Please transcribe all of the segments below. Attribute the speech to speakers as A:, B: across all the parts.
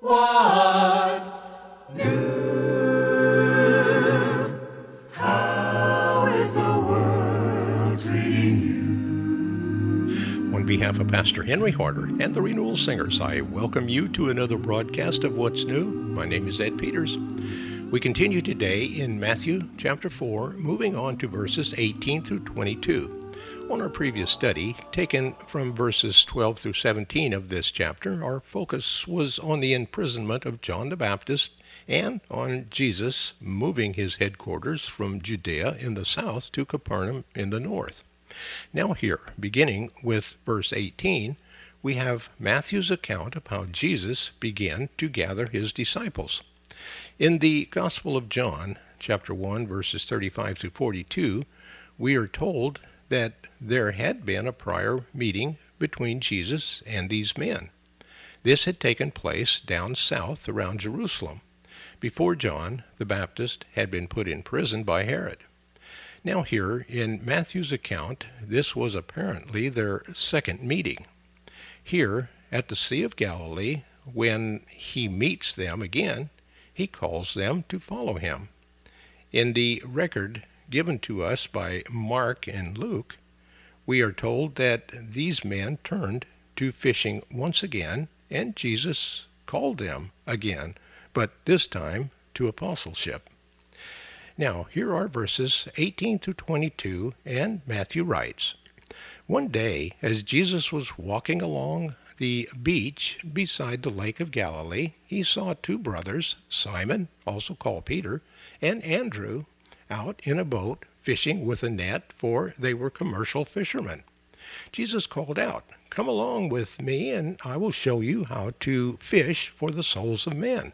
A: What's new? How is the world treating you?
B: On behalf of Pastor Henry Harder and the Renewal Singers, I welcome you to another broadcast of What's New. My name is Ed Peters. We continue today in Matthew chapter 4, moving on to verses 18 through 22. On our previous study, taken from verses 12 through 17 of this chapter, our focus was on the imprisonment of John the Baptist and on Jesus moving his headquarters from Judea in the south to Capernaum in the north. Now, here, beginning with verse 18, we have Matthew's account of how Jesus began to gather his disciples. In the Gospel of John, chapter 1, verses 35 through 42, we are told that there had been a prior meeting between Jesus and these men. This had taken place down south around Jerusalem, before John the Baptist had been put in prison by Herod. Now, here in Matthew's account, this was apparently their second meeting. Here at the Sea of Galilee, when he meets them again, he calls them to follow him. In the record given to us by Mark and Luke, we are told that these men turned to fishing once again, and Jesus called them again, but this time to apostleship. Now, here are verses 18 through 22, and Matthew writes One day, as Jesus was walking along the beach beside the Lake of Galilee, he saw two brothers, Simon, also called Peter, and Andrew, out in a boat fishing with a net, for they were commercial fishermen. Jesus called out, Come along with me, and I will show you how to fish for the souls of men.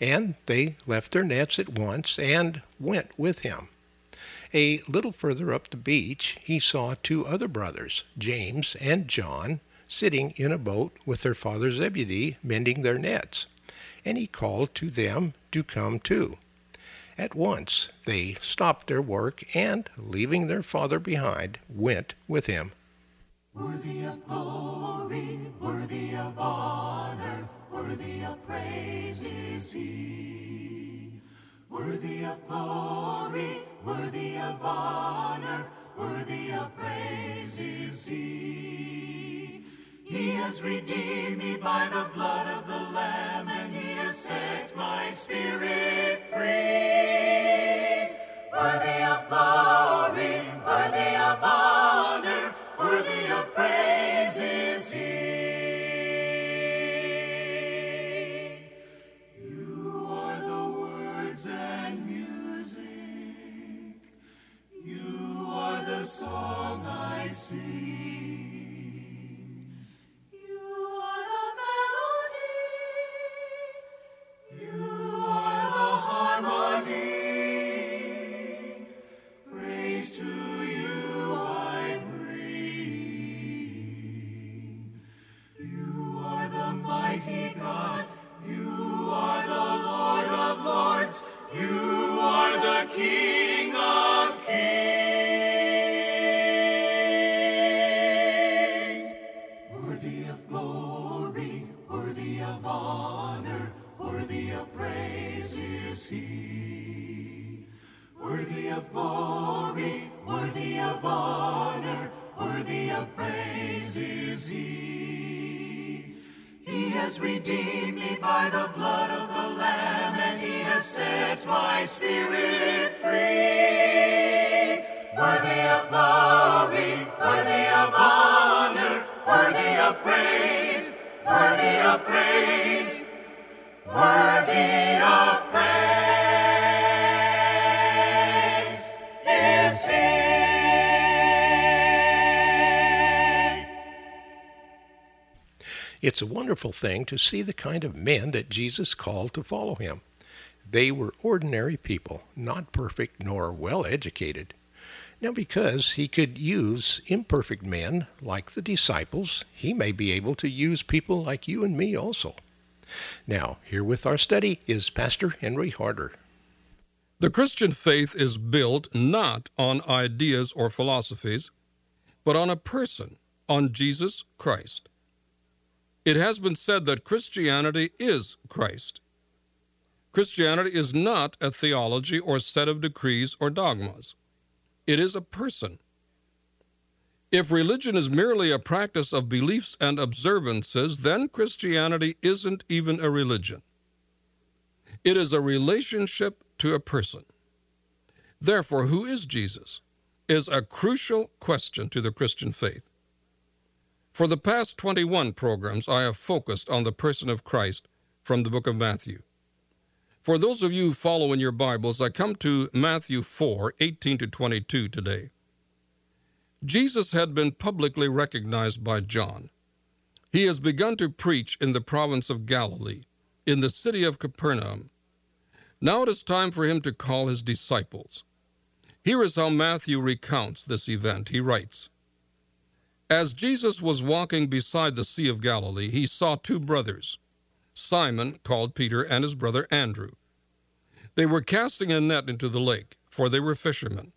B: And they left their nets at once and went with him. A little further up the beach, he saw two other brothers, James and John, sitting in a boat with their father Zebedee, mending their nets. And he called to them to come too. At once they stopped their work and, leaving their father behind, went with him.
A: Worthy of glory, worthy of honor, worthy of praise is he. Worthy of glory, worthy of honor, worthy of praise is he. Has redeemed me by the blood of the Lamb, and he has set my spirit free. Worthy of glory, worthy of honor, worthy of praise is he. You are the words and music. You are the song I sing. Set my spirit free. Worthy of glory, worthy of honor, worthy of praise, worthy of praise, worthy of praise is he.
B: It's a wonderful thing to see the kind of men that Jesus called to follow him. They were ordinary people, not perfect nor well educated. Now, because he could use imperfect men like the disciples, he may be able to use people like you and me also. Now, here with our study is Pastor Henry Harder.
C: The Christian faith is built not on ideas or philosophies, but on a person, on Jesus Christ. It has been said that Christianity is Christ. Christianity is not a theology or set of decrees or dogmas. It is a person. If religion is merely a practice of beliefs and observances, then Christianity isn't even a religion. It is a relationship to a person. Therefore, who is Jesus? Is a crucial question to the Christian faith. For the past 21 programs, I have focused on the person of Christ from the book of Matthew. For those of you following your Bibles, I come to Matthew 4 18 to 22 today. Jesus had been publicly recognized by John. He has begun to preach in the province of Galilee, in the city of Capernaum. Now it is time for him to call his disciples. Here is how Matthew recounts this event. He writes As Jesus was walking beside the Sea of Galilee, he saw two brothers Simon, called Peter, and his brother Andrew. They were casting a net into the lake, for they were fishermen.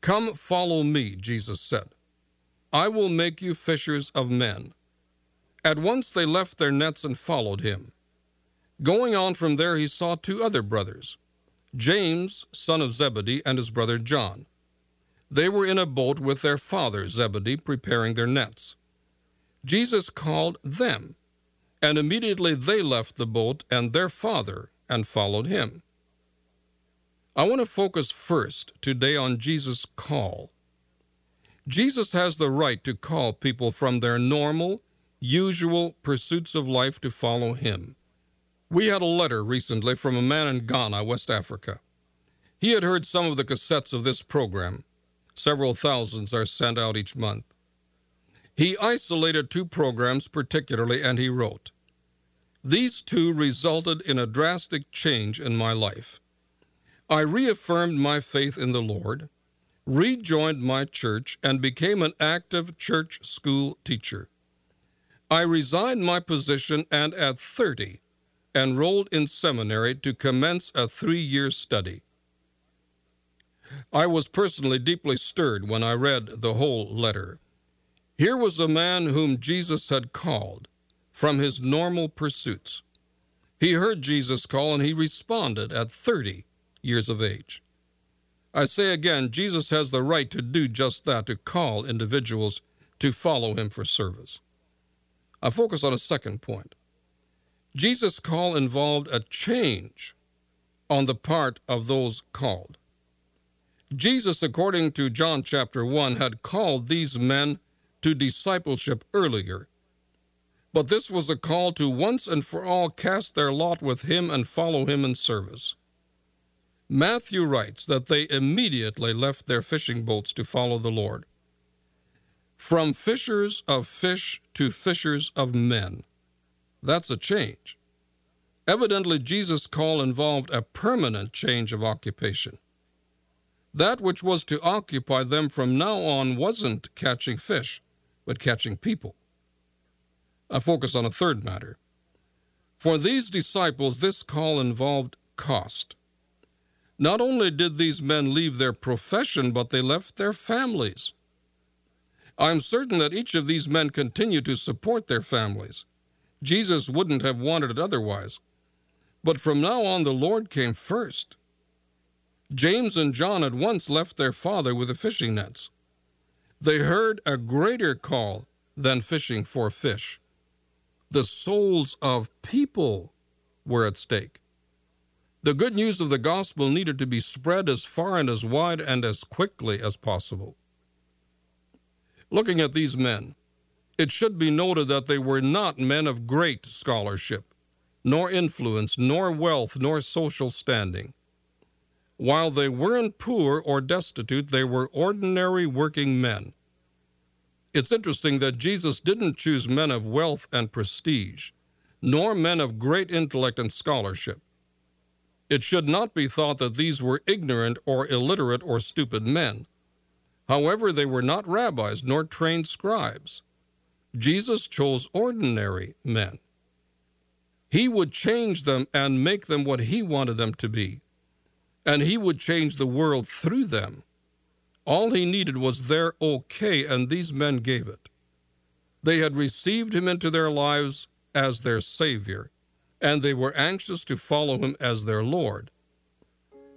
C: Come, follow me, Jesus said. I will make you fishers of men. At once they left their nets and followed him. Going on from there, he saw two other brothers, James, son of Zebedee, and his brother John. They were in a boat with their father Zebedee, preparing their nets. Jesus called them and immediately they left the boat and their father and followed him. I want to focus first today on Jesus' call. Jesus has the right to call people from their normal, usual pursuits of life to follow him. We had a letter recently from a man in Ghana, West Africa. He had heard some of the cassettes of this program. Several thousands are sent out each month. He isolated two programs particularly, and he wrote These two resulted in a drastic change in my life. I reaffirmed my faith in the Lord, rejoined my church, and became an active church school teacher. I resigned my position and at 30 enrolled in seminary to commence a three year study. I was personally deeply stirred when I read the whole letter. Here was a man whom Jesus had called from his normal pursuits. He heard Jesus call and he responded at 30 years of age. I say again, Jesus has the right to do just that, to call individuals to follow him for service. I focus on a second point. Jesus' call involved a change on the part of those called. Jesus, according to John chapter 1, had called these men to discipleship earlier. But this was a call to once and for all cast their lot with him and follow him in service. Matthew writes that they immediately left their fishing boats to follow the Lord. From fishers of fish to fishers of men. That's a change. Evidently, Jesus' call involved a permanent change of occupation. That which was to occupy them from now on wasn't catching fish, but catching people. I focus on a third matter. For these disciples, this call involved cost. Not only did these men leave their profession, but they left their families. I am certain that each of these men continued to support their families. Jesus wouldn't have wanted it otherwise. But from now on, the Lord came first. James and John at once left their father with the fishing nets. They heard a greater call than fishing for fish. The souls of people were at stake. The good news of the gospel needed to be spread as far and as wide and as quickly as possible. Looking at these men, it should be noted that they were not men of great scholarship, nor influence, nor wealth, nor social standing. While they weren't poor or destitute, they were ordinary working men. It's interesting that Jesus didn't choose men of wealth and prestige, nor men of great intellect and scholarship. It should not be thought that these were ignorant or illiterate or stupid men. However, they were not rabbis nor trained scribes. Jesus chose ordinary men. He would change them and make them what he wanted them to be. And he would change the world through them. All he needed was their okay, and these men gave it. They had received him into their lives as their Savior and they were anxious to follow him as their Lord.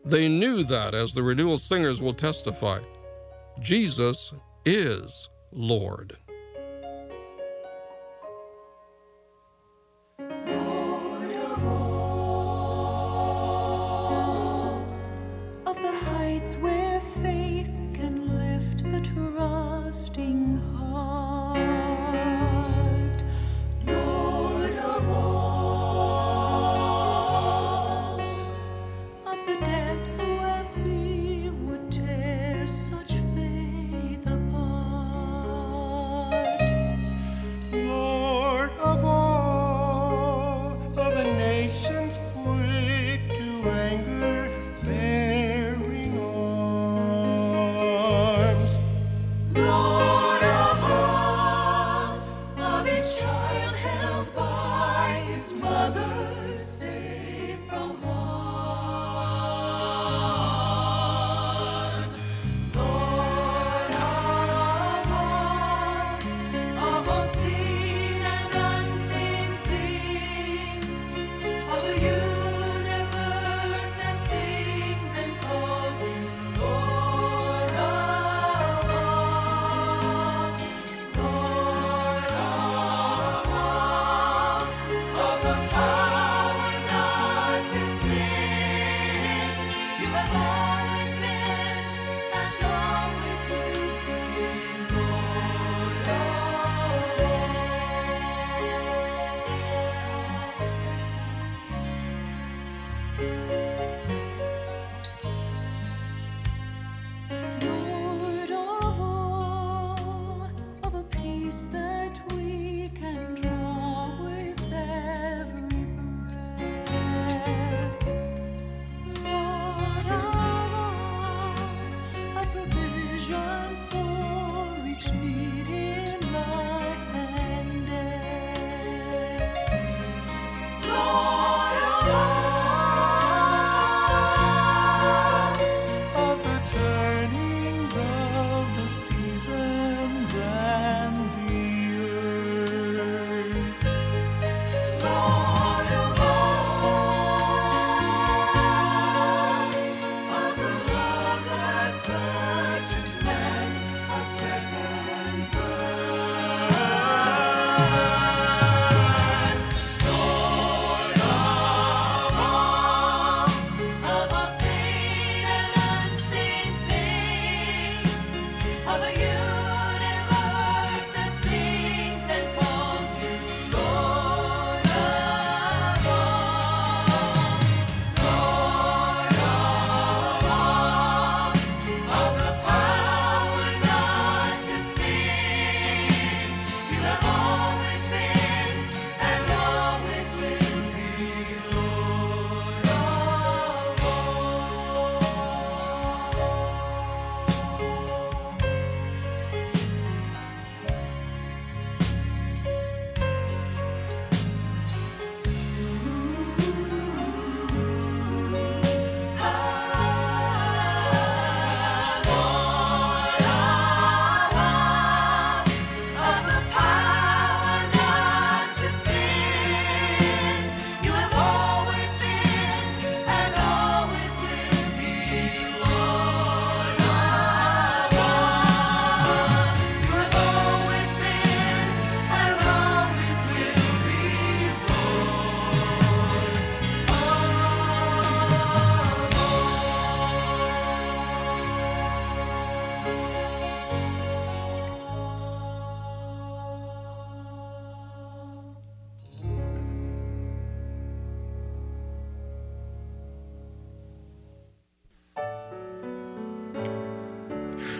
C: They knew that, as the renewal singers will testify, Jesus is Lord.
D: Lord of all, of the heights where Lord.